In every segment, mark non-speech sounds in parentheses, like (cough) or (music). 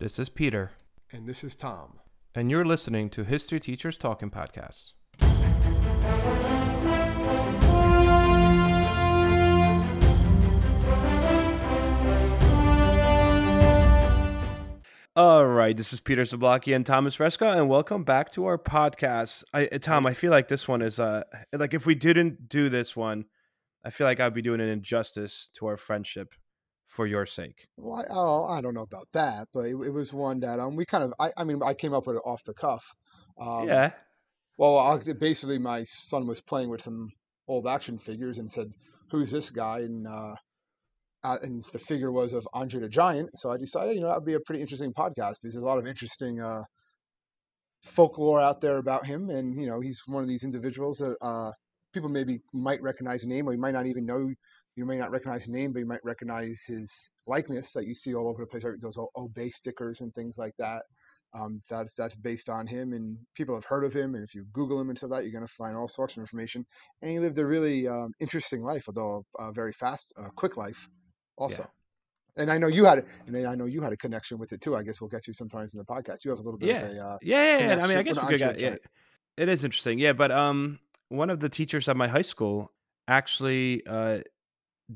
This is Peter, And this is Tom. and you're listening to History Teachers Talking Podcasts. All right, this is Peter Zablocki and Thomas Reska, and welcome back to our podcast. I, uh, Tom, I feel like this one is uh like if we didn't do this one, I feel like I'd be doing an injustice to our friendship for your sake. Well, I, oh, I don't know about that, but it, it was one that um we kind of I, I mean I came up with it off the cuff. Um, yeah, Well, I, basically my son was playing with some old action figures and said, "Who's this guy?" and uh, uh, and the figure was of Andre the Giant. So I decided, you know, that would be a pretty interesting podcast because there's a lot of interesting uh, folklore out there about him, and you know, he's one of these individuals that uh, people maybe might recognize a name, or you might not even know. You may not recognize his name, but you might recognize his likeness that you see all over the place. Those obey stickers and things like that. Um, that's that's based on him, and people have heard of him. And if you Google him into that, you're going to find all sorts of information. And he lived a really um, interesting life, although a very fast, uh, quick life, also. And I know you had, it, and I know you had a connection with it too. I guess we'll get to sometimes in the podcast. You have a little bit Yeah. of a uh, yeah, yeah, yeah. I mean, I guess we could get, yeah, it is interesting. Yeah, but um, one of the teachers at my high school actually uh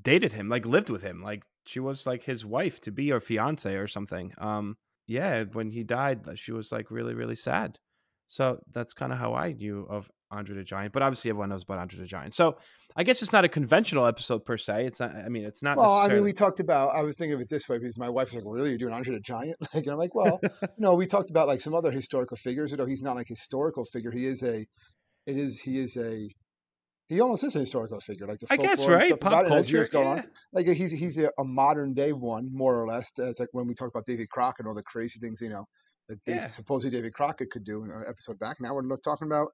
dated him, like lived with him, like she was like his wife to be or fiance or something. Um, yeah, when he died, she was like really, really sad. So that's kind of how I knew of Andre the Giant. But obviously, everyone knows about Andre the Giant. So I guess it's not a conventional episode per se. It's not. I mean, it's not. Well, I mean, we talked about. I was thinking of it this way because my wife was like, well, "Really, you're doing Andre the Giant?" (laughs) Like, and I'm like, "Well, (laughs) no." We talked about like some other historical figures. Although he's not like a historical figure, he is a. It is. He is a. He almost is a historical figure, like the I guess right. stuff Pop about it as years go on. Like he's he's a, a modern day one, more or less. As like when we talk about David Crockett and all the crazy things, you know, that they Yeah. supposedly David Crockett could do in an episode back. Now we're not talking about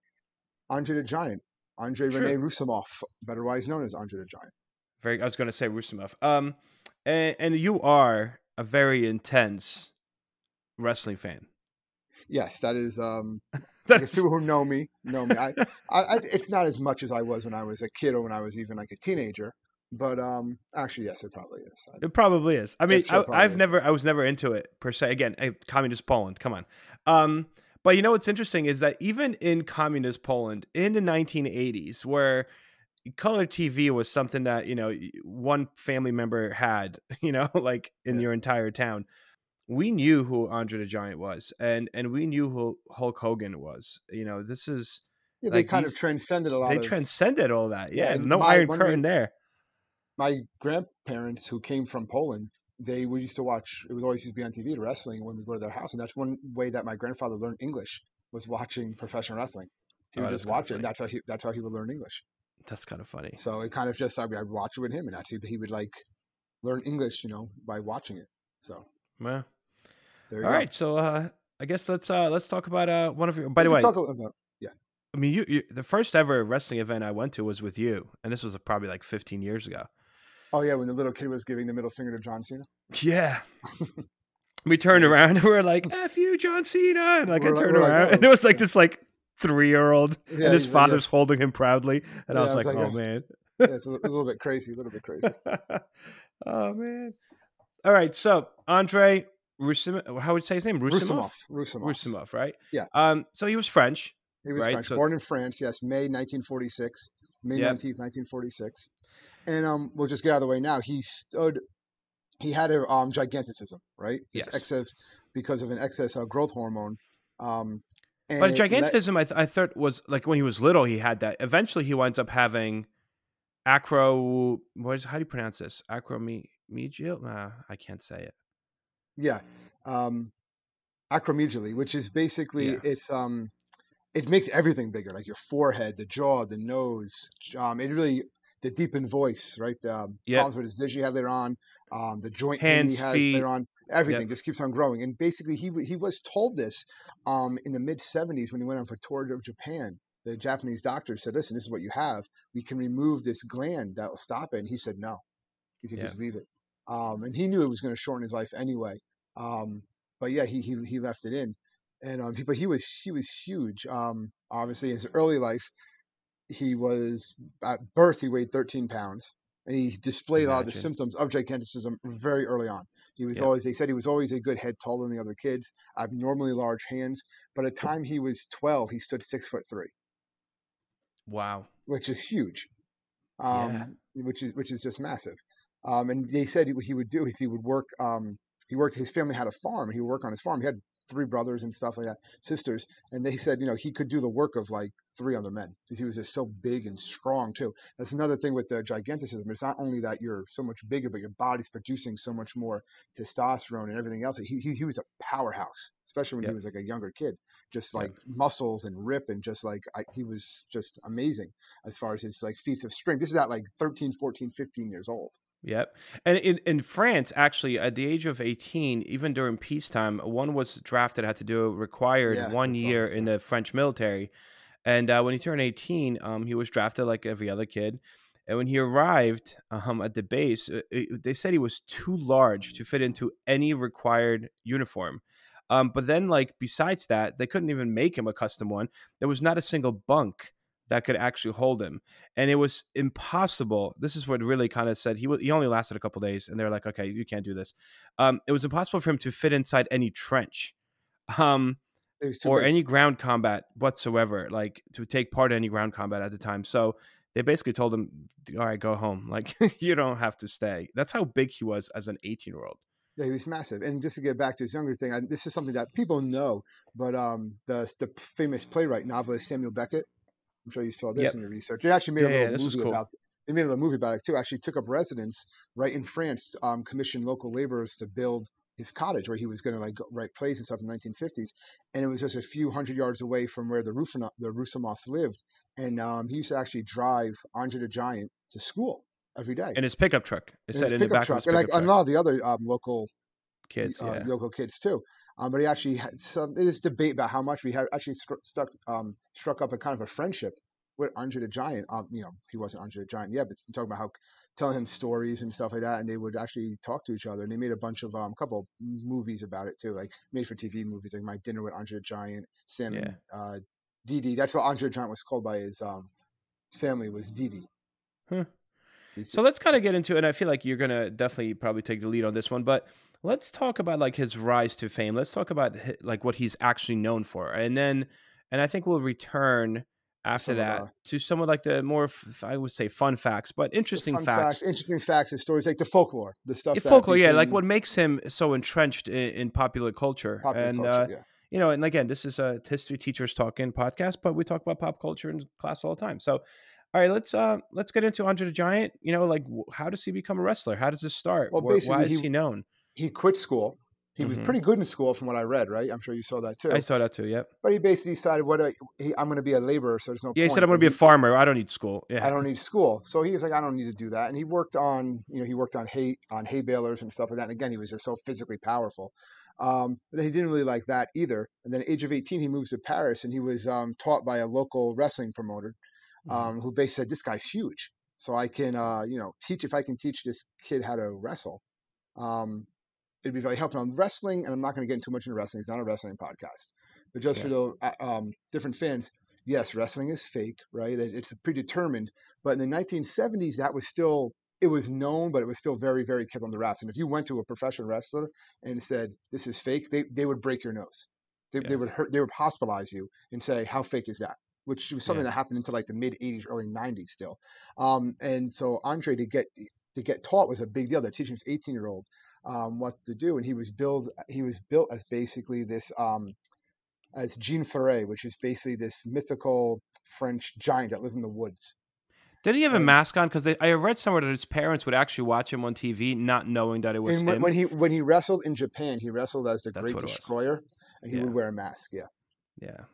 Andre the Giant, Andre. Rene Roussimoff, otherwise known as Andre the Giant. Very. I was going to say Rusumov. Um, and, and you are a very intense wrestling fan. Yes, that is. um That's people who know me know me. I, (laughs) I, I, it's not as much as I was when I was a kid or when I was even like a teenager. But um, actually, yes, it probably is. I, It probably is. I mean, I, I've is, never. I was never into it per se. Again, eh, communist Poland. Come on. Um, but you know what's interesting is that even in communist Poland in the 1980s, where color TV was something that you know one family member had, (laughs) you know, like in Yeah. your entire town, we knew who Andre the Giant was, and and we knew who Hulk Hogan was. You know, this is yeah, they like kind of transcended a lot they of. transcended all that. Yeah, Yeah, no my- Iron Curtain re- there. my grandparents who came from Poland, they we used to watch. It was always used to be on TV, wrestling when we go to their house, and that's one way that my grandfather learned English was watching professional wrestling. He Oh, would just watch it, and that's how he that's how he would learn English. That's kind of funny. So it kind of just I mean, I'd watch it with him, and actually he would like learn English, you know, by watching it. So Well, all go. right. So uh, I guess let's uh, let's talk about uh, one of your. By We the way, talk about I mean, you, you the first ever wrestling event I went to was with you, and this was probably like 15 years ago. Oh yeah, when the little kid was giving the middle finger to John Cena. Yeah. (laughs) we turned around and we are like, "F you, John Cena!" And like We're I like- turned we're like, around, "Oh." and it was like (laughs) this like three year old, Yeah, and his father's yes. holding him proudly, and I was I was like, like, "Oh "Yeah." man, Yeah, it's a little bit crazy, a little bit crazy. (laughs) oh man." All right, so Andre Roussimoff, how would you say his name? Roussimoff. Roussimoff. Roussimoff, right? Yeah. Um. So he was French. He was right, French, so- born in France. Yes, May 1946, May Yep. 19th, 1946. And um, we'll just get out of the way now. He stood. He had a um giganticism, right? This Yes. excess because of an excess of growth hormone. Um, and But gigantism, I, th- I thought was like when he was little, he had that. Eventually, he winds up having acro. What is how do you pronounce this? Acromegaly? Uh, I can't say it. Yeah, um, acromegaly, which is basically Yeah. it's um, it makes everything bigger, like your forehead, the jaw, the nose. Um, it really the deepened voice, right? The um, Yep. problems with his vision he had later on, um, the joint pain he has feet. later on. Everything Yep. just keeps on growing, and basically he he was told this um, in the mid '70s when he went on for tour of Japan. The Japanese doctor said, "Listen, this is what you have. We can remove this gland that will stop it." And he said, "No." He said. "Just leave it." Um, and he knew it was going to shorten his life anyway. Um, but yeah, he he he left it in, and um, he, but he was he was huge. Um, obviously, in his early life, he was at birth he weighed 13 pounds. and he displayed a lot of the symptoms of giganticism very early on. He was Yep. always, they said he was always a good head taller than the other kids, abnormally large hands. But at the time he was 12, he stood six foot three, Wow. which is huge, Yeah. um, which is which is just massive. Um, and they said he, what he would do is he would work. Um, he worked. His family had a farm. He would work on his farm. He had three brothers and stuff like that, sisters. And they said, you know, he could do the work of like three other men because he was just so big and strong too. That's another thing with the giganticism. It's not only that you're so much bigger, but your body's producing so much more testosterone and everything else. He he, he was a powerhouse, especially when Yep. he was like a younger kid. Just Yep. like muscles and rip and just like I, he was just amazing as far as his like feats of strength. This is at like 13, 14, 15 years old. Yep. And in, in France, actually, at the age of 18, even during peacetime, one was drafted, had to do required Yeah, one year in the French military. And uh, when he turned 18, um, he was drafted like every other kid. And when he arrived um, at the base, uh, it- they said he was too large to fit into any required uniform. Um, but then, like, besides that, they couldn't even make him a custom one. There was not a single bunk that could actually hold him and it was impossible. This is what really kind of said he wa- he only lasted a couple days, and they're like, okay, you can't do this. Um, it was impossible for him to fit inside any trench, um, was or big. any ground combat whatsoever, like to take part in any ground combat at the time. So they basically told him, all right, go home. Like (laughs) you don't have to stay. That's how big he was as an 18 year old. Yeah, he was massive. And just to get back to his younger thing, I, this is something that people know, but um, the the famous playwright novelist Samuel Beckett. I'm sure you saw this Yep. in your research. They actually made a Yeah, yeah, little was movie cool. about. They made a little movie about it too. Actually, took up residence right in France. Um, commissioned local laborers to build his cottage where he was going to like write plays and stuff in the 1950s. And it was just a few hundred yards away from where the Rufino- the lived. And um, he used to actually drive Andre the Giant to school every day. In his pickup truck. It in said his in the pickup back truck, and like pickup a lot of the other um, local Kids, uh, yeah. local kids too. Um, but he actually had some. There's debate about how much we had actually struck stuck um, struck up a kind of a friendship with Andre the Giant. Um, you know, he wasn't Andre the Giant yet, but talking about how telling him stories and stuff like that, and they would actually talk to each other. And they made a bunch of um, couple movies about it too, like made for TV movies, like My Dinner with Andre the Giant, Sam and uh, Dee Dee. That's what Andre the Giant was called by his um, family was Dee Dee. Huh. So let's kind of get into it. And I feel like you're gonna definitely probably take the lead on this one, but let's talk about like his rise to fame. Let's talk about like what he's actually known for, and then and I think we'll return after some that the- to some of like the more f- I would say fun facts, but interesting fun facts. interesting facts and stories like the folklore, the stuff. That folklore, yeah, like what makes him so entrenched in, in popular culture, popular and culture. uh, yeah. you know, and again, this is a history teachers talking podcast, but we talk about pop culture in class all the time. So, all right, let's uh let's get into Andre the Giant. You know, like how does he become a wrestler? How does this start? Well, Wh- why is he- he known? He quit school. He was Mhm. pretty good in school, from what I read. Right? I'm sure you saw that too. I saw that too. Yep. But he basically decided, "What? I, he, I'm going to be a laborer, so there's no." Yeah, he said I'm going to be a farmer. I don't need school. Yeah. I don't need school. So he was like, I don't need to do that. And he worked on, you know, he worked on hay on hay balers and stuff like that. And again, he was just so physically powerful. Um, but then he didn't really like that either. And then at age of 18, he moves to Paris and he was um, taught by a local wrestling promoter Mhm. um, who basically said, this guy's huge. So I can, uh, you know, teach, if I can teach this kid how to wrestle, um, it'd be very helpful on wrestling. And I'm not going to get into too much into wrestling. It's not a wrestling podcast. But just for the uh, um, different fans, yes, wrestling is fake, right? It's predetermined. But in the 1970s, that was still it was known, but it was still very, very kept on the wraps. And if you went to a professional wrestler and said this is fake, they they would break your nose. They, Yeah. they would hurt. They would hospitalize you and say, "How fake is that?" Which was something Yeah. that happened into like the mid 80s, early 90s still. Um, and so Andre to get to get taught was a big deal. They're teaching this 18 year old um, what to do, and he was built. He was built as basically this. Um, as Jean Ferré, which is basically this mythical French giant that lives in the woods. Did he have a mask on? Because I read somewhere that his parents would actually watch him on TV, not knowing that it was And when, him. when he when he wrestled in Japan, he wrestled as the That's Great what it was. Destroyer, and he Yeah. would wear a mask. Yeah, yeah.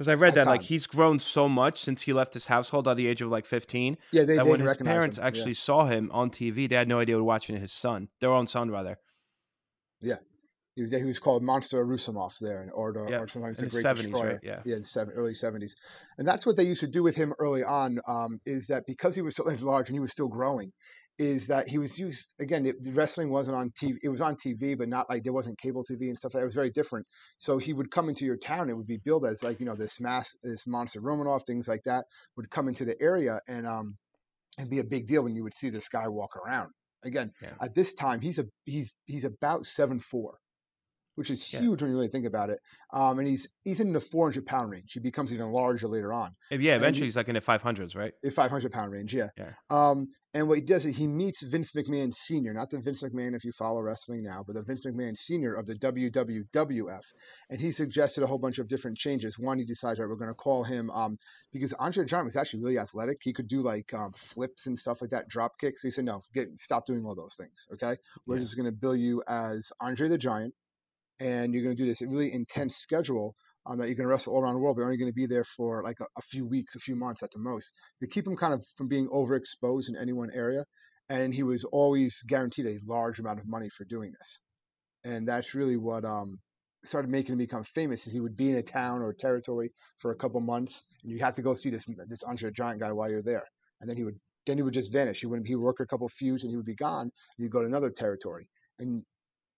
Because I read At that like he's grown so much since he left his household at the age of like 15 yeah. They, that they when his parents him. Yeah. actually saw him on TV, they had no idea they were watching his son, their own son rather. He was he was called Monster Roussimoff there, and- or the, Yeah, or sometimes in the the Great 70s, Destroyer. right? Yeah. yeah, the seven, early seventies, and that's what they used to do with him early on. Um, is that because he was so (laughs) large and he was still growing, is that he was used again. It, the wrestling wasn't on TV; it was on TV, but not like there wasn't cable TV and stuff. Like that. It was very different. So he would come into your town. It would be billed as like you know this mass, this monster Romanov, things like that would come into the area, and um, and be a big deal when you would see this guy walk around. Again, Yeah. at this time, he's a he's he's about seven four, which is Yeah. huge when you really think about it. Um, and he's he's in the 400 pound range. He becomes even larger later on. Yeah, eventually he- he's like in the 500s, right? The 500 pound range, yeah. Yeah. Um, and what he does is he meets Vince McMahon Sr., not the Vince McMahon if you follow wrestling now, but the Vince McMahon Sr. of the WWWF. And he suggested a whole bunch of different changes. One, he decides, right, we're going to call him, um, because Andre the Giant was actually really athletic. He could do like um, flips and stuff like that, drop kicks. He said, no, get stop doing all those things, okay? We're Yeah. just going to bill you as Andre the Giant, and you're going to do this really intense schedule um, that you're going to wrestle all around the world. But you're only going to be there for like a, a few weeks, a few months at the most to keep him kind of from being overexposed in any one area. And he was always guaranteed a large amount of money for doing this. And that's really what um, started making him become famous. Is he would be in a town or territory for a couple months, and you have to go see this this Andre Giant guy while you're there. And then he would then he would just vanish. He would he would work a couple feuds and he would be gone. And you'd go to another territory. And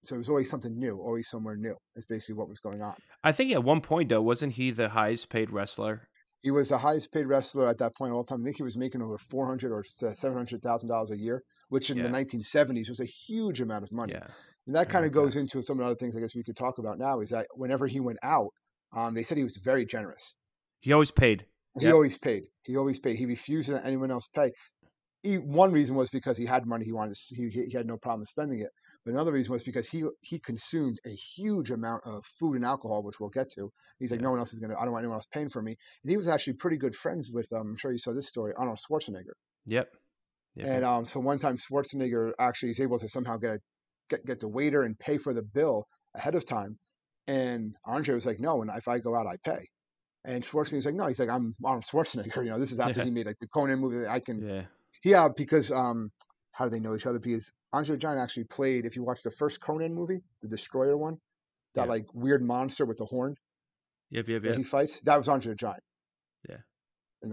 so it was always something new, always somewhere new. That's basically what was going on. I think at one point though, wasn't he the highest paid wrestler? He was the highest paid wrestler at that point all time. I think he was making over four hundred or seven hundred thousand dollars a year, which in Yeah. the nineteen seventies was a huge amount of money. Yeah. And that kind of goes into some of the other things I guess we could talk about now. Is that whenever he went out, um, they said he was very generous. He always paid. He Yep. always paid. He always paid. He refused to let anyone else pay. He, one reason was because he had money. He wanted. To, he he had no problem spending it. But another reason was because he he consumed a huge amount of food and alcohol, which we'll get to. He's like, Yeah. no one else is gonna. I don't want anyone else paying for me. And he was actually pretty good friends with. Um, I'm sure you saw this story. Arnold Schwarzenegger. Yep. Yep, And um, so one time Schwarzenegger actually is able to somehow get a, get get the waiter and pay for the bill ahead of time. And Andre was like, no, and if I go out, I pay. And Schwarzenegger's like, no, he's like, I'm Arnold Schwarzenegger. (laughs) You know, this is after Yeah. he made like the Conan movie. That I can, yeah. yeah, because um, how do they know each other? Because Andre Giant actually played. If you watch the first Conan movie, the Destroyer one, that Yeah. like weird monster with the horn Yep. Yep. that Yep. he fights, that was Andre the Giant. Yeah.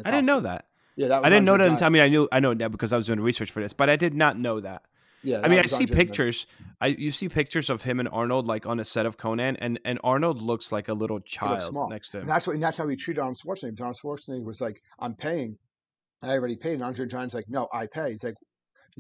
I didn't know that. Yeah, that was I didn't know that until I mean I knew I know that because I was doing research for this, but I did not know that. Yeah, I mean, I see Andre pictures. I you see pictures of him and Arnold like on a set of Conan, and and Arnold looks like a little child next to him. And that's what, and that's how he treated Arnold Schwarzenegger. Arnold Schwarzenegger was like, "I'm paying. I already paid." And Andre Giant's like, "No, I pay." He's like,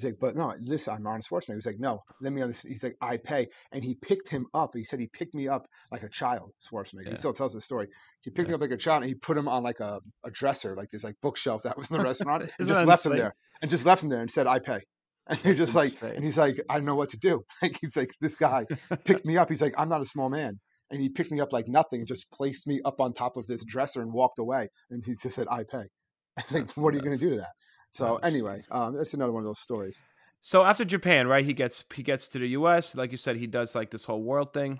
"He's like, but no, this I'm Arnold Schwarzenegger." He's like, "No, let me." He's like, "I pay," and he picked him up. He said he picked me up like a child. Schwarzenegger. Yeah. He still tells the story. He picked me up like a child, and he put him on like a, a dresser, like this like bookshelf that was in the (laughs) restaurant, and just left him there, and just left him there, and said, "I pay." And you're That's just like, insane. and he's like, I don't know what to do. (laughs) Like he's like, this guy picked me up. He's like, I'm not a small man. And he picked me up like nothing and just placed me up on top of this dresser and walked away. And he just said, I pay. (laughs) I was like, what are you going to do to that? So anyway, um, that's another one of those stories. So after Japan, right? He gets he gets to the U.S. Like you said, he does like this whole world thing.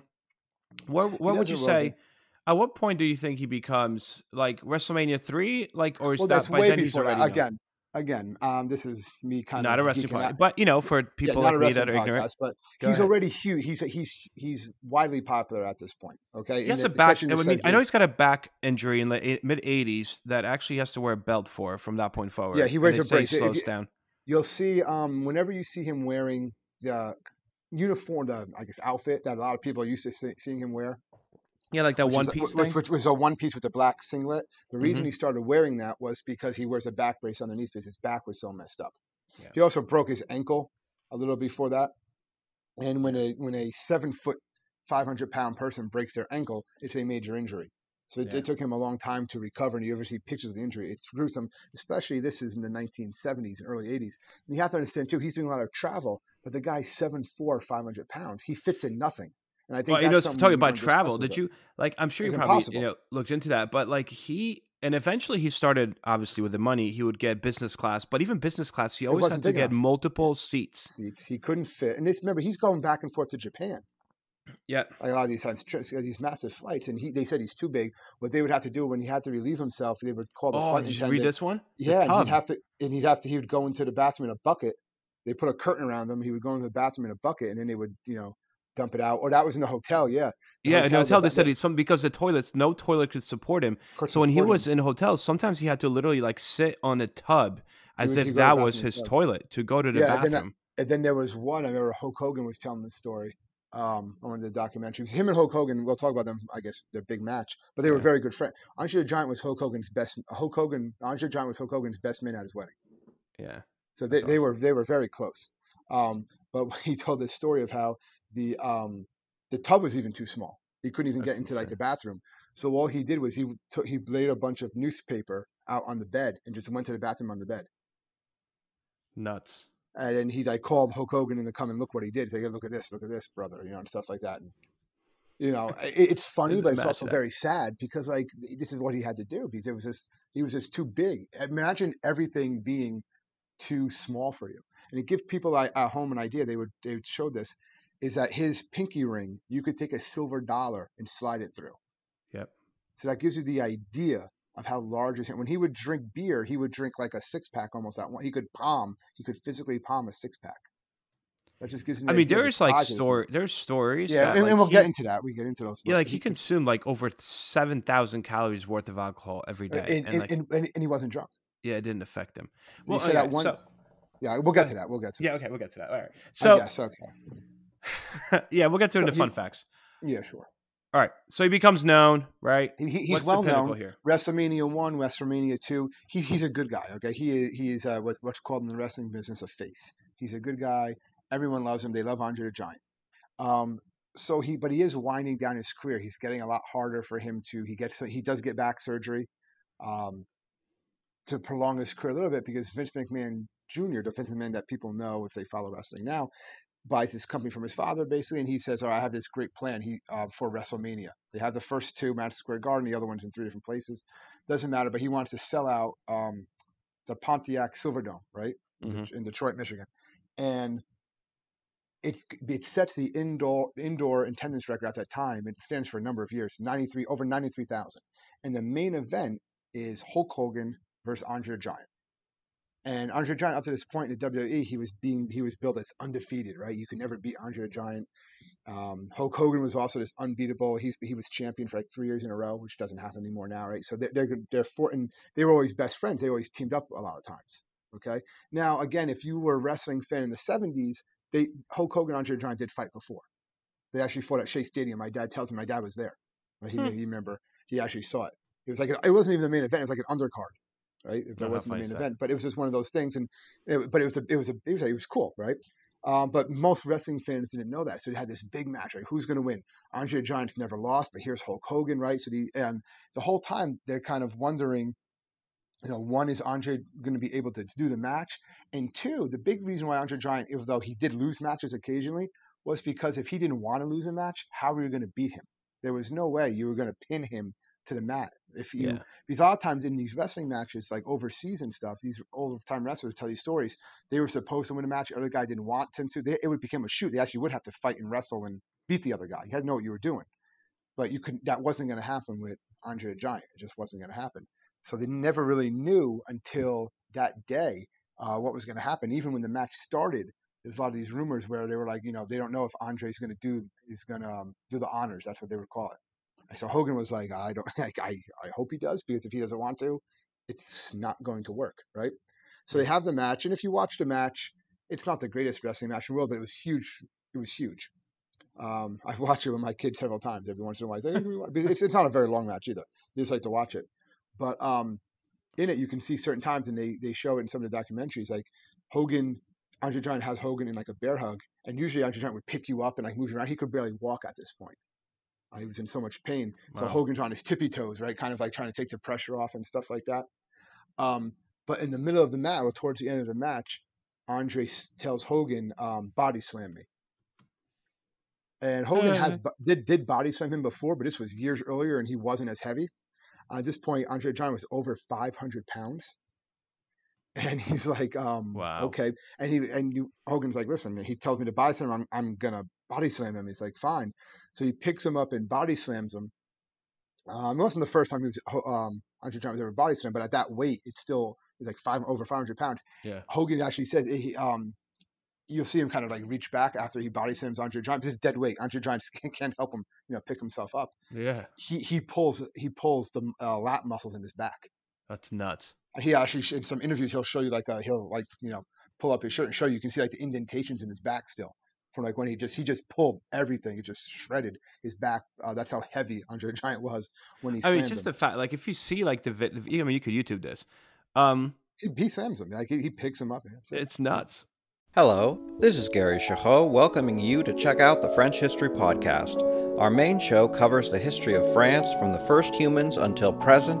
What what would you say? thing. At what point do you think he becomes like WrestleMania three? Like, or is Well, that that's by way then he's before already that. Again, again, um, this is me kind not of not a wrestling podcast, but you know, for Yeah, people not a like me that are ignorant, podcast, but go he's ahead. already huge. He's he's he's widely popular at this point. Okay, He has In a back. I mean, I know he's got a back injury in the mid '80s that actually has to wear a belt for from that point forward. Yeah, he and wears a brace. Slows you- down. you'll see um whenever you see him wearing the uniform, the I guess outfit that a lot of people are used to see, seeing him wear, Yeah, like that one is, piece which, which was a one piece with a black singlet. The reason Mhm. he started wearing that was because he wears a back brace underneath because his back was so messed up. Yeah. He also broke his ankle a little before that. And when a when a seven foot, five hundred pound person breaks their ankle, it's a major injury. So it, Yeah. it took him a long time to recover. And you ever see pictures of the injury? It's gruesome. Especially this is in the 1970s and early 80s. And you have to understand too. He's doing a lot of travel, but the guy's seven four, five hundred pounds. He fits in nothing. And I think Well, you know, talking about travel, did you like? I'm sure you probably impossible. you know looked into that, but like he and eventually he started obviously with the money he would get business class, but even business class he always had to get enough. multiple seats. seats? He couldn't fit. And this remember, he's going back and forth to Japan. Yeah, like a lot of these times, trips, these massive flights, and he they said he's too big. What they would have to do when he had to relieve himself, they would call the Oh, flight did you read this one? Yeah, and he'd have to, and he'd have to, he would go into the bathroom in a bucket. They put a curtain around him. He would go into the bathroom in a bucket, and then they would, you know, dump it out. Or that was in the hotel. Yeah, the yeah, in the hotel, hotel the- they said it's something because the toilets, no toilet could support him. So when he was him. in hotels, sometimes he had to literally like sit on a tub as if he'd go to the that was his toilet to go to the Yeah, and then bathroom. and then there was one. I remember Hulk Hogan was telling this story. Um, on one of the documentaries, him and Hulk Hogan. We'll talk about them. I guess their big match, but they were Yeah. very good friends. Andre the Giant was Hulk Hogan's best. Hulk Hogan. Andre the Giant was Hulk Hogan's best man at his wedding. Yeah, So they, That's they were they were very close. Um, but (laughs) he told this story of how the um, the tub was even too small. He couldn't even That's get into like the bathroom. So all he did was he took he laid a bunch of newspaper out on the bed and just went to the bathroom on the bed. Nuts. And then he like called Hulk Hogan in to come and look what he did. He's like, "Hey, look at this, look at this, brother, you know, and stuff like that. And you know, it, it's funny, but it's also that. very sad because like this is what he had to do because it was just he was just too big. Imagine everything being too small for you. And it gives people at home an idea, they would they would show this is that his pinky ring you could take a silver dollar and slide it through. Yep. So that gives you the idea of how large his hand. When he would drink beer, he would drink like a six pack almost at one. He could palm. He could physically palm a six pack. That just gives you. I mean, idea of the there's like size of this man. story. There's stories. Yeah, that, and, like, and we'll he- get into that. We get into those. Yeah, like he, consumed like over seven thousand calories worth of alcohol every day, and, and, like and, and, he wasn't drunk. yeah, it didn't affect him. He Well, said okay, at one. so- yeah, we'll get Uh, to that. We'll get to. yeah, this. okay, we'll get to that. All right. I So guess okay. (laughs) yeah, we'll get to So the fun facts. Yeah, sure. All right. So he becomes known, right? He, he- he's What's well known. here. WrestleMania one, WrestleMania two. He's he's a good guy. Okay, he he is uh, what, what's called in the wrestling business a face. He's a good guy. Everyone loves him. They love Andre the Giant. Um, so he, but he is winding down his career. He's getting a lot harder for him to. He gets he does get back surgery, um, to prolong his career a little bit because Vince McMahon Jr., the Vince McMahon that people know if they follow wrestling now, buys this company from his father basically, and he says, "All right, I have this great plan he uh, for WrestleMania. They have the first two Madison Square Garden, the other one's in three different places. Doesn't matter, but he wants to sell out um, the Pontiac Silverdome, right in, Mhm. In Detroit, Michigan, and it's it sets the indoor indoor attendance record at that time. It stands for a number of years, ninety three over ninety three thousand, and the main event is Hulk Hogan versus Andre the Giant. And Andre Giant, up to this point in the WWE, he was being he was billed as undefeated, right? You could never beat Andre Giant. Um, Hulk Hogan was also this unbeatable. He's he was champion for like three years in a row, which doesn't happen anymore now, right? So they're they're they're for and they were always best friends. They always teamed up a lot of times. Okay. Now again, if you were a wrestling fan in the '70s, they Hulk Hogan and Andre Giant did fight before. They actually fought at Shea Stadium. My dad tells me my dad was there. He, Hmm. he remember he actually saw it. It was like it wasn't even the main event. It was like an undercard, right? If there how wasn't the main event, but it was just one of those things. And it, but it was a, it was a, it was, it was cool, right? Um, but most wrestling fans didn't know that, so they had this big match. Right? Who's going to win? Andre the Giant's never lost, but here's Hulk Hogan, right? So the and the whole time they're kind of wondering, you know, one is Andre going to be able to do the match, and two, the big reason why Andre Giant, even though he did lose matches occasionally, was because if he didn't want to lose a match, how were you going to beat him? There was no way you were going to pin him to the mat. If you, Yeah. because a lot of times in these wrestling matches, like overseas and stuff, these old time wrestlers tell you stories. They were supposed to win a match, the other guy didn't want them to. They, it would become a shoot. They actually would have to fight and wrestle and beat the other guy. You had to know what you were doing, but you could. That wasn't going to happen with Andre the Giant. It just wasn't going to happen. So they never really knew until that day uh, what was going to happen. Even when the match started, there's a lot of these rumors where they were like, you know, they don't know if Andre's going to do is going to um, do the honors. That's what they would call it. So Hogan was like, I don't, (laughs) like, I, I hope he does because if he doesn't want to, it's not going to work, right? So they have the match, and if you watch the match, it's not the greatest wrestling match in the world, but it was huge. It was huge. Um, (laughs) I've watched it with my kids several times. Every once in a while, I say, "Hey, we want-" it's it's not a very long match either. They just like to watch it. But um, in it, you can see certain times, and they they show it in some of the documentaries, like Hogan, Andre Giant has Hogan in like a bear hug, and usually Andre Giant would pick you up and like move you around. He could barely walk at this point. Uh, he was in so much pain. So Wow. Hogan's on his tippy toes, right? Kind of like trying to take the pressure off and stuff like that. Um, but in the middle of the match, or towards the end of the match, Andre tells Hogan, um, "Body slam me." And Hogan has did did body slam him before, but this was years earlier, and he wasn't as heavy. At this point, Andre Giant was over 500 pounds, and he's like, um, Wow. "Okay." And he and you, Hogan's like, "Listen," he tells me to body slam. him, I'm I'm gonna body slam him. He's like, "Fine." So he picks him up and body slams him. Um, it wasn't the first time he was um, Andre Giant was ever body slammed, but at that weight, it's still it's like five over 500 pounds. Yeah. Hogan actually says he, um, you'll see him kind of like reach back after he body slams Andre Giant. This is dead weight. Andre (laughs) Giant can't help him, you know, pick himself up. Yeah. He he pulls he pulls the uh, lat muscles in his back. That's nuts. And he actually in some interviews he'll show you like uh, he'll like you know pull up his shirt and show you. You can see like the indentations in his back still from like when he just he just pulled everything. It just shredded his back. Uh, that's how heavy Andre (laughs) Giant was when he I mean, it's just him. the fact, like, if you see like the, vi- the I mean, you could YouTube this. Um, he, he slams him. Like he, he picks him up. and that's it. It's nuts. Hello, this is Gary Chahot welcoming you to check out the French History Podcast. Our main show covers the history of France from the first humans until present.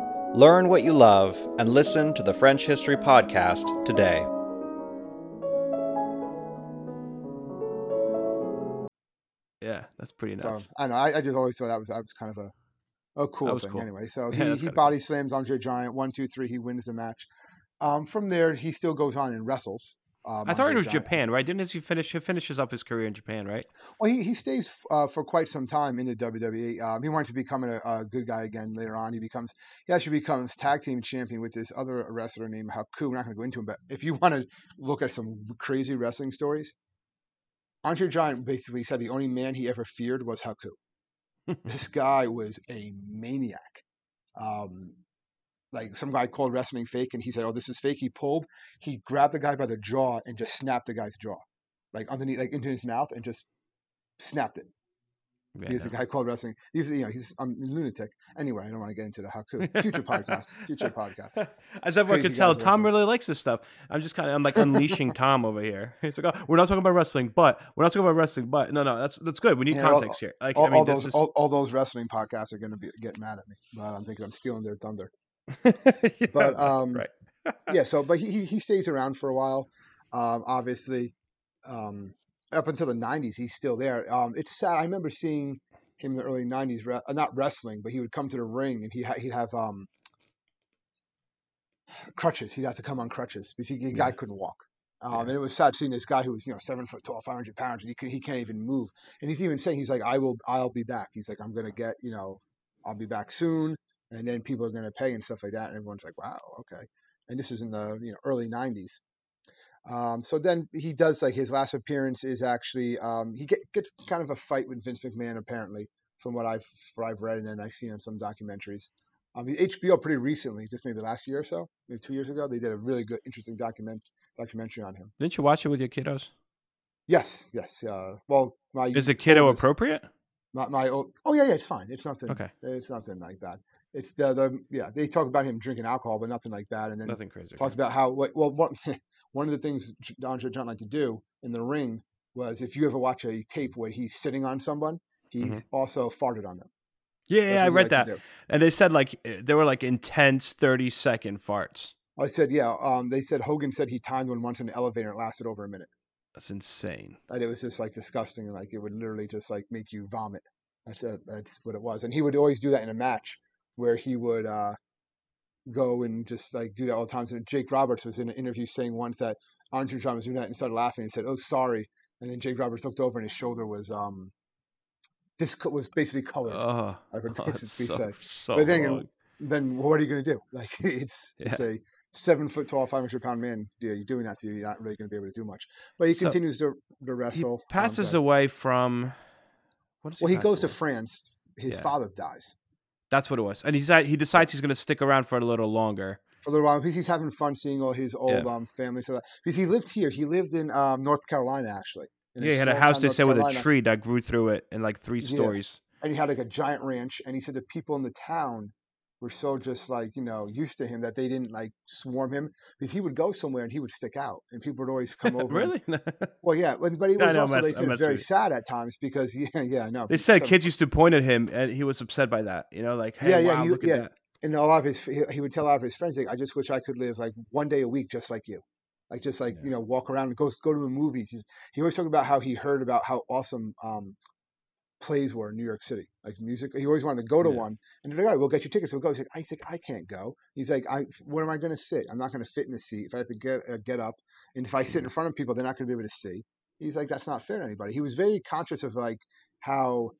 Learn what you love and listen to the French History Podcast today. Yeah, that's pretty So. I know. I, I just always thought that was that was kind of a a cool thing. cool. Anyway, so (laughs) Yeah, he, that's he kinda body slams Andre Giant one two three. He wins the match. Um, from there, he still goes on and wrestles. Um, I thought it was Giant. Japan, right? Didn't he finish? He finishes up his career in Japan, right? Well, he, he stays uh, for quite some time in the WWE. Um, he wants to become a, a good guy again later on. He becomes he actually becomes tag team champion with this other wrestler named Haku. We're not going to go into him, but if you (laughs) want to look at some crazy wrestling stories, Andre Giant basically said the only man he ever feared was Haku. (laughs) this guy was a maniac. Um, like some guy called wrestling fake, and he said, "Oh, this is fake." He pulled, he grabbed the guy by the jaw and just snapped the guy's jaw, like underneath, like into his mouth, and just snapped it. Yeah, He's no. a guy called wrestling. He's you know he's um, a lunatic. Anyway, I don't want to get into the Haku. Future podcast. Future podcast. (laughs) As everyone can tell, Tom wrestling. really likes this stuff. I'm just kind of I'm like unleashing (laughs) Tom over here. He's like, oh, we're not talking about wrestling, but we're not talking about wrestling, but no, no, that's that's good. We need Yeah, all- context here. Like, All, I mean, all those is all, all those wrestling podcasts are going to be get mad at me. But I'm thinking I'm stealing their thunder. (laughs) Yeah, But um, right. (laughs) yeah. So, but he he- stays around for a while. Um, obviously, um, up until the '90s, he's still there. Um, it's sad. I remember seeing him in the early '90s, re- uh, not wrestling, but he would come to the ring and he ha- he'd have um crutches. He'd have to come on crutches because he, the guy couldn't walk. Um, Yeah. And it was sad seeing this guy who was, you know, seven foot tall, 500 pounds, and he, can, he can't even move. And he's even saying, he's like, I will, I'll be back. He's like, I'm going to get, you know, I'll be back soon. And then people are going to pay and stuff like that. And everyone's like, wow, okay. And this is in the, you know, early 90s. Um, so then he does like his last appearance is actually, um, he get, gets kind of a fight with Vince McMahon, apparently, from what I've, what I've read. And then I've seen in some documentaries. Um, the HBO pretty recently, just maybe last year or so, maybe two years ago, they did a really good, interesting document documentary on him. Didn't you watch it with your kiddos? Yes, yes. Uh, well, my Is it kiddo oldest- appropriate? My, my old, oh yeah, yeah, it's fine. It's nothing. Okay. It's nothing like that. It's the the yeah. They talk about him drinking alcohol, but nothing like that. And then Nothing crazy. talked about how what well what (laughs) one of the things Andre Giant liked to do in the ring was if you ever watch a tape where he's sitting on someone, he's also farted on them. Yeah, yeah, I read that. And they said like eh, they were like intense 30 second farts. I said yeah. Um, they said Hogan said he timed one once in an elevator. and It lasted over a minute. That's insane. and it was just like disgusting like it would literally just like make you vomit that's it that's what it was and he would always do that in a match where he would uh go and just like do that all the time. And jake roberts was in an interview saying once that andre giant was doing that and started laughing and said oh sorry. And then jake roberts looked over and his shoulder was um this co- was basically colored. Oh, i would oh, that's basically so, say so But then wrong. then what are you going to do? (laughs) Like it's it's a seven foot tall 500 pound man. Yeah you're doing that to you you're not really going to be able to do much. But he So, continues to, to wrestle. Um, passes but- away from Well, he pass goes to? France. His Yeah. father dies That's what it was. And he's at, he decides he's going to stick around for a little longer. for a little while because he's having fun seeing all his old um, family. So that because he lived here, he lived in um, North Carolina actually. Yeah, he had a house they said with a tree that grew through it in like three Yeah. stories. and he had like a giant ranch. And he said the people in the town were so just like you know used to him that they didn't like swarm him because he would go somewhere and he would stick out, and people would always come (laughs) over. and- really? (laughs) well, yeah, but he was know, also mess- said very sad at times because (laughs) yeah, yeah, no. they said some- kids used to point at him and he was upset by that. You know, like, hey, Yeah, yeah, wow, he- look yeah. at that. and a lot of his he, he would tell a lot of his friends like i just wish i could live like one day a week just like you like just like Yeah. you know walk around and go go to the movies He's, he always talked about how he heard about how awesome um plays were in new york city like music he always wanted to go to Yeah. one and they're like all right we'll get you tickets we'll go he's like i like i can't go he's like i where am i going to sit i'm not going to fit in the seat if i have to get uh, get up and if i sit in front of people they're not going to be able to see he's like that's not fair to anybody he was very conscious of like how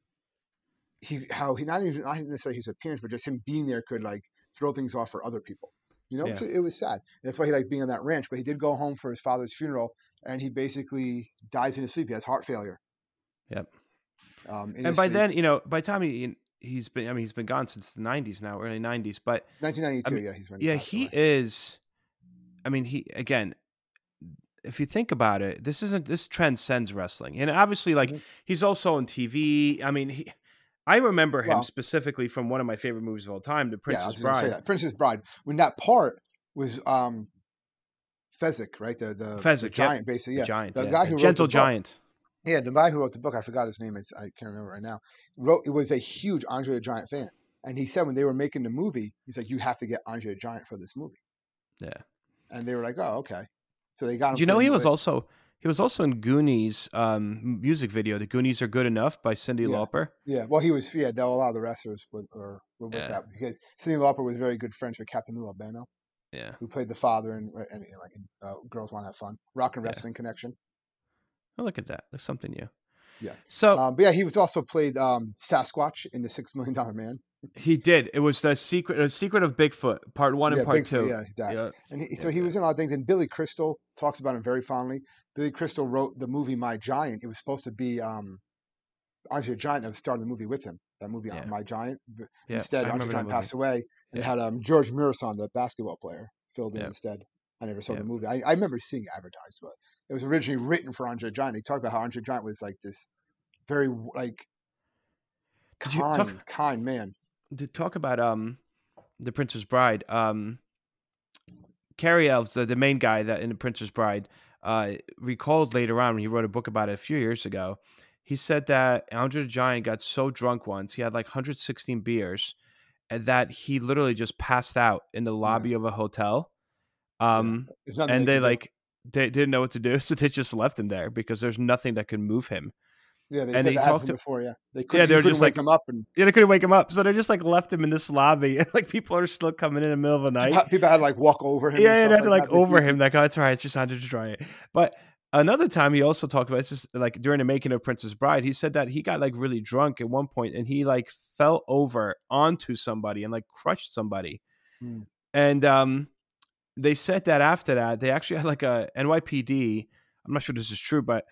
he how he not even not necessarily his appearance, but just him being there could like throw things off for other people. You know, Yeah. So it was sad. That's why he liked being on that ranch. But he did go home for his father's funeral and he basically dies in his sleep. He has heart failure. Yep. Um, in and by then, you know, by the time he he's been, I mean, he's been gone since the '90s now, early '90s. But 1992, I mean, yeah, he's when yeah, he away. is. I mean, he again. If you think about it, this isn't this transcends wrestling, and obviously, like Mhm. he's also on TV. I mean, he, I remember him Well- specifically from one of my favorite movies of all time, The yeah, I Princess say Bride. that. Princess Bride. When that part was um, Fezzik, right? The the, the Fezzik, yep. giant, basically. The Yeah, giant, the yeah, guy the who wrote gentle the book- giant. Yeah. The guy who wrote the book, I forgot his name. It's, I can't remember right now. Wrote it was a huge Andre the Giant fan, and he said when they were making the movie, he's like, "You have to get Andre the Giant for this movie," Yeah. and they were like, "Oh, okay." So they got him. Do you know he was also he was also in Goonies um, music video. The Goonies are good enough by Cyndi Yeah. Lauper. Yeah, well, he was. Yeah, though a lot of the wrestlers were, were, were with Yeah. that because Cyndi Lauper was very good friends with Captain Lou Albano, Yeah, who played the father in, and, like in, uh, Girls Want to Have Fun, Rock and Yeah. Wrestling Connection. Oh, look at that. There's something new. Yeah. So Um, but yeah, he was also played um, Sasquatch in the Six Million Dollar Man. he did. It was the secret. The secret of Bigfoot, part one yeah, and part Bigfoot, two. Yeah, exactly. Yeah. And he, Yeah, so he yeah. was in a lot of things. And Billy Crystal talks about him very fondly. Billy Crystal wrote the movie My Giant. It was supposed to be um, Andre Giant was starting the movie with him. That movie, uh. My Giant. Instead, I Andre Giant passed away, and had um, George Muresan, the basketball player, filled in instead. I never saw Yeah. the movie. I, I remember seeing it advertised, but it was originally written for Andre Giant. They talked about how Andre Giant was like this very like Did kind, talk- kind man. To talk about um, the Princess Bride. Um, Cary Elwes, the, the main guy that in the Princess Bride, uh, recalled later on when he wrote a book about it a few years ago. He said that Andre the Giant got so drunk once, he had like 116 beers, and that he literally just passed out in the lobby of a hotel. Um, nothing and they like they didn't know what to do, (laughs) so they just left him there because there's nothing that can move him. Yeah, they and said he that happened talked to- before. Yeah, they Yeah, couldn't, they were just wake like- him up, and Yeah, they couldn't wake him up, so they just like left him in this lobby, and (laughs) like people are still coming in the middle of the night. people, had to like walk over him. yeah, yeah, they had to like that. Over him. Like, oh, it's all right. It's just Andre the Giant. But another time, he also talked about it's just like during the making of Princess Bride. He said that he got like really drunk at one point, and he like fell over onto somebody and like crushed somebody. Hmm. And um, they said that after that, they actually had like a NYPD. I'm not sure this is true, but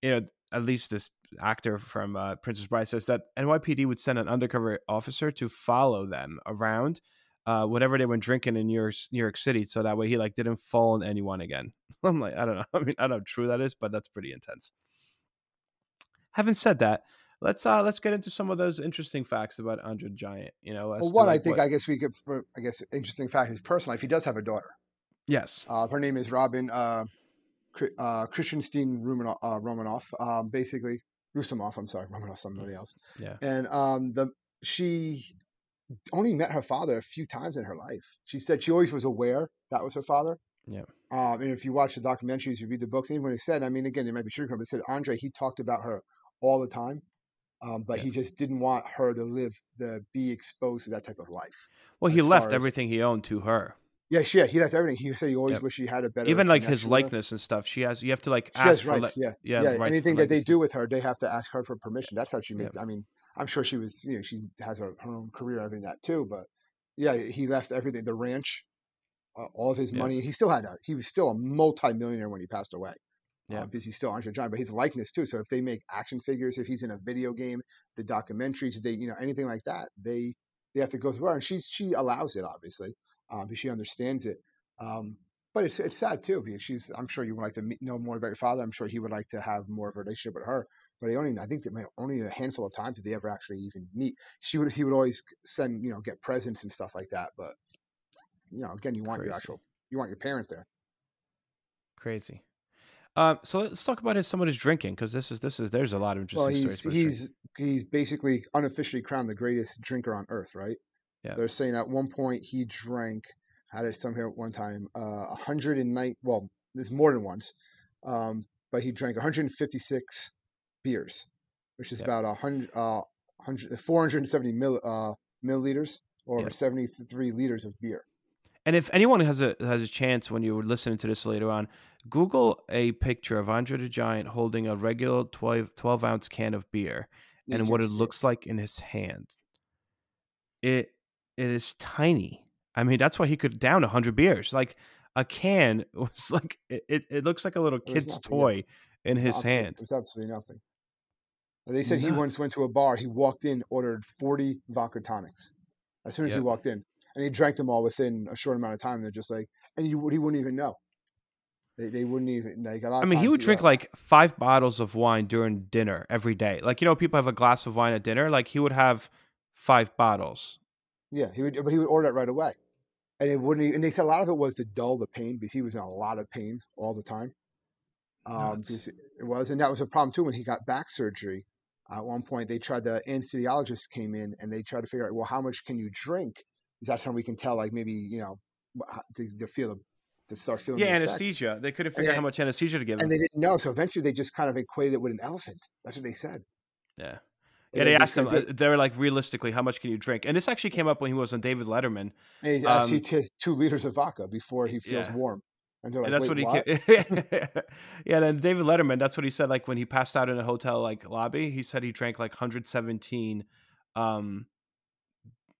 you know, at least this actor from uh, Princess Bride says that NYPD would send an undercover officer to follow them around uh, whenever they went drinking in New York, New York City, so that way he like didn't fall on anyone again. (laughs) I'm like, I don't know. (laughs) I mean, I don't know how true that is, but that's pretty intense. Having said that, let's uh let's get into some of those interesting facts about Andre Giant. You know, as Well, one, I think what- I guess we could. For, I guess interesting fact his personal life. He does have a daughter. Yes, Uh, her name is Robin uh, uh, Christianstein Romanoff. Uh, Romanoff um, basically, Roussimoff. I'm sorry, Romanoff. Somebody else. yeah, And um, the she only met her father a few times in her life. She said she always was aware that was her father. Yeah. Um, and if you watch the documentaries, you read the books, even when he said, I mean, again, it might be true, but it said Andre, he talked about her all the time. Um, but Yeah. he just didn't want her to live the be exposed to that type of life. well, he left as- everything he owned to her. Yeah, she, yeah, he left everything. He said he always Yep. wished he had a better Even like his connection with her. likeness and stuff. She has. You have to like She ask has rights, li- yeah. yeah, Yeah, rights anything that they do with her, they have to ask her for permission. That's how she Yep. makes. I mean, I'm sure she was, you know, she has her, her own career and everything that too. But yeah, he left everything, the ranch, uh, all of his money. He still had a, he was still a multi-millionaire when he passed away. Yeah. Uh, because he's still Andre Giant, but his likeness too. So if they make action figures, if he's in a video game, the documentaries, if they, you know, anything like that, they they have to go through her, and she's she allows it obviously, um, because she understands it. Um, but it's it's sad too because she's. I'm sure you would like to meet, know more about your father. I'm sure he would like to have more of a relationship with her. But he only I think that may- only a handful of times did they ever actually even meet. She would he would always send you know get presents and stuff like that. But you know again you want your actual you want your parent there. Crazy. Um, so let's talk about his some of his drinking because this is this is there's a lot of interesting Well, he's he's he's basically unofficially crowned the greatest drinker on earth, right? Yeah. They're saying at one point he drank had it some here at one time uh 109 well there's more than once um but he drank 156 beers which is Yeah. about a hundred uh 100 470 mill, uh milliliters or Yeah. 73 liters of beer And if anyone has a has a chance when you're listening to this later on, Google a picture of Andre the Giant holding a regular 12, 12 ounce can of beer and what it looks like in his hand. It it is tiny. I mean, that's why he could down hundred beers. Like a can (laughs) was like it, it, looks like a little kid's nothing, yeah. toy in It his hand. It was absolutely nothing. They said he once went to a bar. He walked in, ordered forty vodka tonics. As soon as he walked in, and he drank them all within a short amount of time. They're just like, and you he wouldn't even know. They, they wouldn't even like a lot. I mean, he would drink uh, like five bottles of wine during dinner every day. Like you know, people have a glass of wine at dinner. Like he would have five bottles. Yeah, he would, but he would order it right away, and it wouldn't. And they said a lot of it was to dull the pain because he was in a lot of pain all the time. Um, because it was, and that was a problem too when he got back surgery. At one point, they tried the anesthesiologist came in and they tried to figure out, well, how much can you drink? Is that how we can tell, like maybe you know, to, to feel the, to start feeling. Yeah, the effects. anesthesia. They couldn't figure out how much anesthesia to give him. and they didn't know. So eventually, they just kind of equated it with an elephant. That's what they said. yeah. And Yeah, they asked him. uh, They were like, realistically, how much can you drink? And this actually came up when he was on David Letterman. And he asked um, you to two liters of vodka before he feels yeah. warm, and they're like, and that's what he. what? (laughs) yeah, then David Letterman. That's what he said. Like when he passed out in a hotel like lobby, he said he drank like 117, um,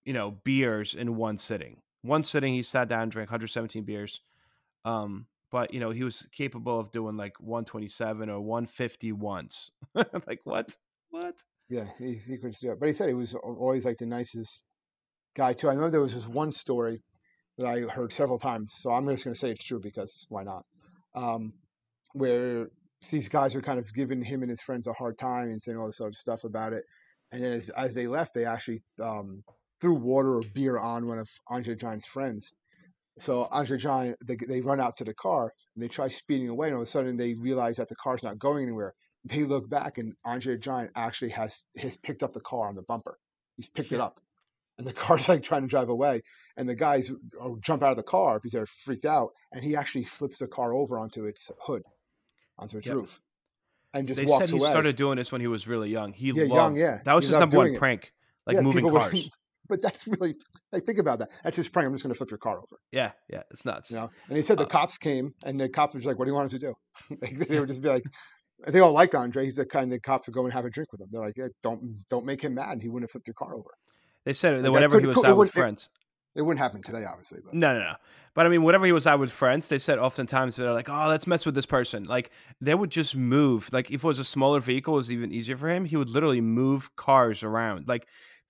you know, beers in one sitting. One sitting, he sat down, and drank 117 beers. Um, but you know, he was capable of doing like 127 or 150 once. (laughs) like what? What? Yeah, he, he could do it. But he said he was always like the nicest guy too. I know there was this one story that I heard several times, so I'm just going to say it's true because why not? Um, where these guys were kind of giving him and his friends a hard time and saying all this other stuff about it, and then as, as they left, they actually um, threw water or beer on one of Andre Giant's friends. So Andre Giant, they, they run out to the car and they try speeding away, and all of a sudden they realize that the car's not going anywhere they look back and Andre Giant actually has has picked up the car on the bumper. He's picked it up, and the (laughs) car's like trying to drive away, and the guys uh, jump out of the car because they're freaked out, and he actually flips the car over onto its hood, onto its Yep. roof, and just They walks said he away. started doing this when he was really young. He Yeah, young, yeah. That was He his number one it. prank, like Yeah, moving cars. (laughs) but that's really like think about that. That's his prank. I'm just going to flip your car over, Yeah, yeah, it's nuts. you know. And he said the Uh, cops came, and the cops was like, "What do you want us to do?" (laughs) like, they would just be like. They all like Andre. He's the kind the cops would go and have a drink with him. They're like, yeah, "Don't don't make him mad. He wouldn't have flipped your car over." They said that that whenever he was could- out with wouldn't- it- friends. It wouldn't happen today, obviously, but No, no, no. But I mean, whenever he was out with friends, they said oftentimes they're like, "Oh, let's mess with this person." Like they would just move. Like if it was a smaller vehicle, it was even easier for him. He would literally move cars around, like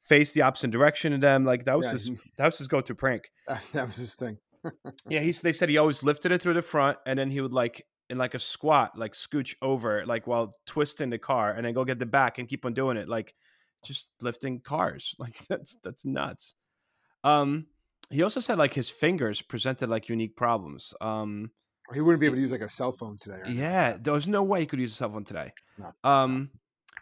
face the opposite direction of them. Like that was Yeah, his he- that was his go to prank. that, (laughs) that was his thing. (laughs) Yeah, he's they said he always lifted it through the front, and then he would like in like a squat, like scooch over, like while twisting the car, and then go get the back and keep on doing it, like just lifting cars. (laughs) Like that's that's nuts. Um, he also said like his fingers presented like unique problems. Um, He wouldn't be able to use like a cell phone today. Yeah, there was no way he could use a cell phone today. No, Um,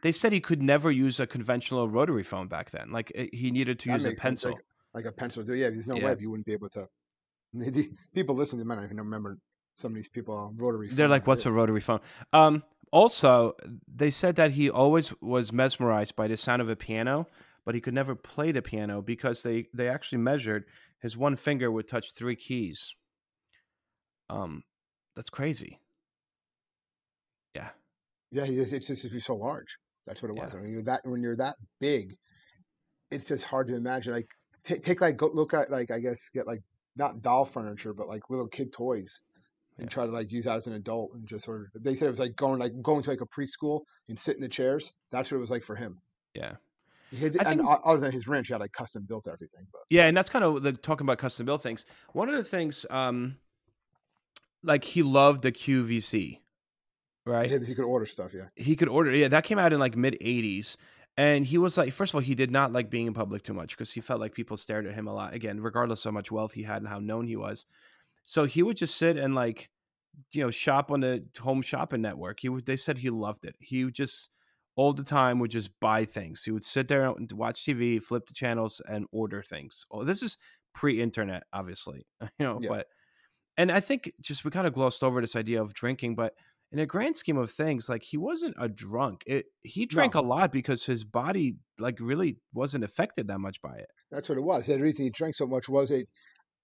they said he could never use a conventional rotary phone back then. Like he needed to That use a pencil. like a pencil. Yeah, there's no Yeah. way you wouldn't be able to. (laughs) People listening, they might not even remember some of these people rotary. They're like, "What's a rotary phone?" Um, also, they said that he always was mesmerized by the sound of a piano, but he could never play the piano because they they actually measured his one finger would touch three keys. Um, that's crazy. Yeah, Yeah, it's just he's so large. That's what it was. Yeah. I mean, you're that when you're that big, it's just hard to imagine. Like take take like go look at like I guess get like not doll furniture, but like little kid toys. And Yeah. try to like use that as an adult and just sort of. They said it was like going like going to like a preschool and sit in the chairs. That's what it was like for him. yeah. He had, I and other than his ranch, he had like custom built everything. But Yeah, and that's kind of the talking about custom built things. One of the things, um, like he loved the QVC, right? yeah, he could order stuff. Yeah, he could order yeah that came out in like mid 80s and he was like first of all he did not like being in public too much because he felt like people stared at him a lot again regardless of how much wealth he had and how known he was so he would just sit and like you know shop on the home shopping network he would they said he loved it he would just all the time would just buy things he would sit there and watch tv flip the channels and order things oh this is pre-internet obviously (laughs) you know Yeah. but and i think just we kind of glossed over this idea of drinking but in a grand scheme of things, like he wasn't a drunk. It he drank No. a lot because his body like really wasn't affected that much by it. that's what it was. The reason he drank so much was it.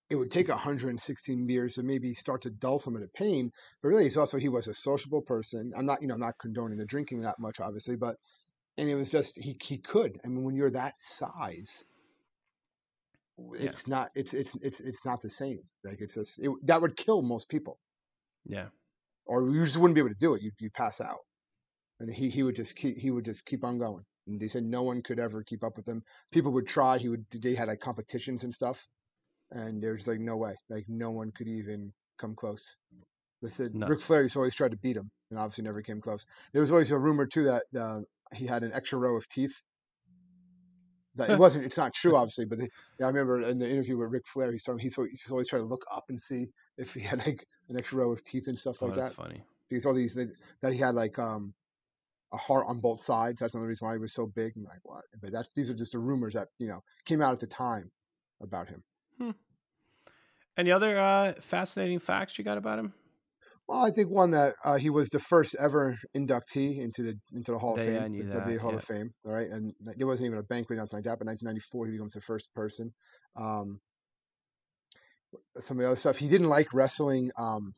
It would take 116 beers to maybe start to dull some of the pain, but really, it's also he was a sociable person. I'm not, you know, I'm not condoning the drinking that much, obviously, but and it was just he he could. I mean, when you're that size, it's not it's it's it's it's not the same. Like it's just it, that would kill most people, Yeah. or you just wouldn't be able to do it. You you pass out, and he he would just keep he would just keep on going. And they said no one could ever keep up with him. People would try. He would they had like competitions and stuff, and there's like no way. Like no one could even come close. They said Ric Nuts. Flair used to always tried to beat him, and obviously never came close. There was always a rumor too that uh, he had an extra row of teeth. That it (laughs) wasn't. It's not true, obviously, but yeah, I remember in the interview with Ric Flair, he's talking. He's always, he's always trying to look up and see if he had like an extra row of teeth and stuff Oh, like that's that. funny. Because all these that, that he had like um a heart on both sides. That's another reason why he was so big. I'm like, what? But that's these are just the rumors that you know came out at the time about him. Any other uh, fascinating facts you got about him? Well, I think one that uh, he was the first ever inductee into the into the Hall of Yeah, Fame, the WWE that, Hall yeah. of Fame. All right, and there wasn't even a banquet, or nothing like that. But 1994, he becomes the first person. Um, some of the other stuff, he didn't like wrestling um,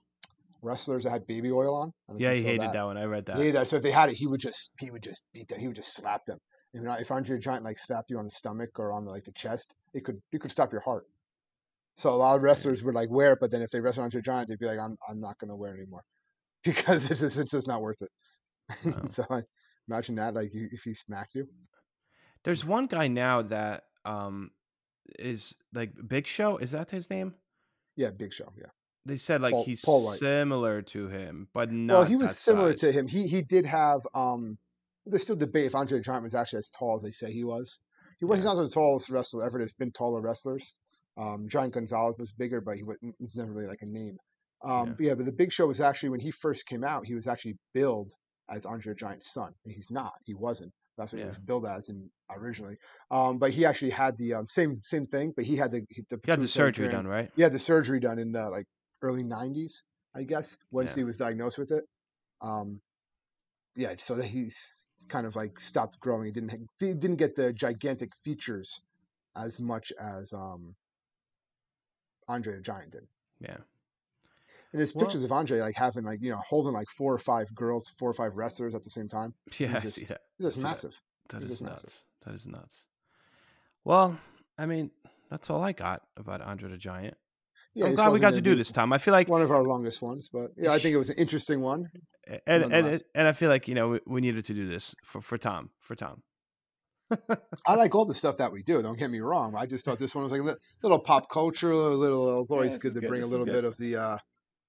wrestlers that had baby oil on. Know Yeah, he hated that. one. I read that. He hated that. So if they had it, he would just he would just beat them. He would just slap them. If not, if Andre the Giant like slapped you on the stomach or on the, like the chest, it could it could stop your heart. So a lot of wrestlers would like wear it, but then if they wrestle Andre the Giant, they'd be like, I'm I'm not gonna wear it anymore (laughs) because it's just it's just not worth it. (laughs) So I imagine that like you, if he smacked you. There's one guy now that um is like Big Show. Is that his name? Yeah, Big Show. Yeah. They said like Paul- he's Paul similar to him, but not. well, he was similar to him. He he did have um. There's still debate if Andre the Giant was actually as tall as they say he was. He was he's Yeah. not the tallest wrestler ever. There's been taller wrestlers. Um, Giant Gonzalez was bigger, but he wasn't never really like a name. Um, Yeah. but yeah, but the Big Show was actually when he first came out, he was actually billed as Andre Giant's son. He's not. He wasn't. That's what Yeah. he was billed as in originally. Um, but he actually had the um, same same thing, but he had the he, the He had the surgery done, right? he had the surgery done in the like early 90s i guess once Yeah. he was diagnosed with it um yeah so that he's kind of like stopped growing he didn't he didn't get the gigantic features as much as um andre the giant did Yeah. and there's Well- pictures of andre like having like you know holding like four or five girls four or five wrestlers at the same time (laughs) Yeah, I just- see that. it's just massive That He's is nuts. massive. That is nuts. Well, I mean, that's all I got about Andre the Giant. yeah I'm glad we got gonna do this time. I feel like, one of our longest ones but yeah i think it was an interesting one (laughs) and and and I feel like you know we, we needed to do this for for Tom for Tom. I like all the stuff that we do. Don't get me wrong. I just thought this one was like a little pop culture, a little. It's always this good to good, bring a this is little bit of the uh,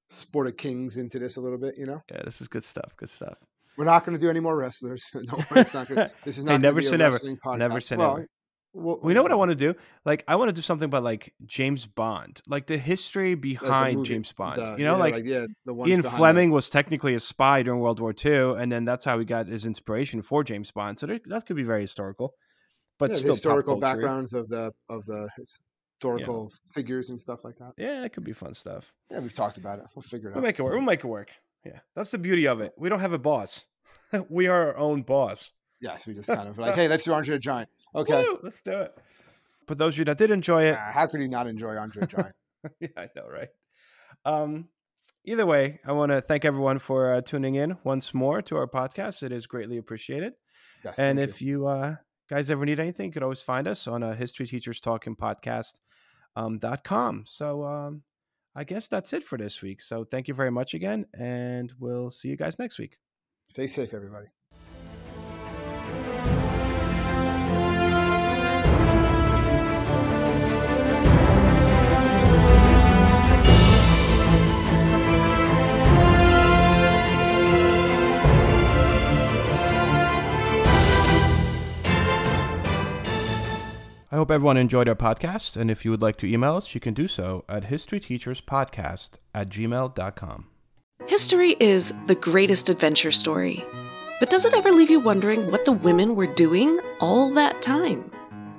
sport of kings into this a little bit. You know, Yeah, this is good stuff. Good stuff. we're not going to do any more wrestlers. (laughs) Worry, it's not gonna, this is not gonna never a say never. podcast. Never say well, never. Well, We know what I want to do. Like, I want to do something about like James Bond, like the history like the behind movie, James Bond. the- you know, yeah, like, yeah, the ones Ian the- Fleming was technically a spy during World War II, and then that's how he got his inspiration for James Bond. So there, that could be very historical, but yeah, the still historical backgrounds of the of the historical figures and stuff like that. Yeah, it could be fun stuff. Yeah, we've talked about it. We'll figure it out. We'll out. make it work. We'll make it work. Yeah, that's the beauty of it. We don't have a boss. (laughs) we are our own boss. Yes, we just kind of like, (laughs) hey, let's do Andre the Giant. Okay, Woo, let's do it. For those of you that did enjoy it, Uh, how could you not enjoy Andre the (laughs) Giant? yeah, I know, right? Um, either way, I want to thank everyone for uh, tuning in once more to our podcast. It is greatly appreciated. Yes, and if you, uh, guys ever need anything, you could always find us on a History Teachers Talking Podcast um, dot com. So um, I guess that's it for this week. So thank you very much again, and we'll see you guys next week. stay safe, everybody. I hope everyone enjoyed our podcast. And if you would like to email us, you can do so at historyteacherspodcast at gmail.com. History is the greatest adventure story. But does it ever leave you wondering what the women were doing all that time?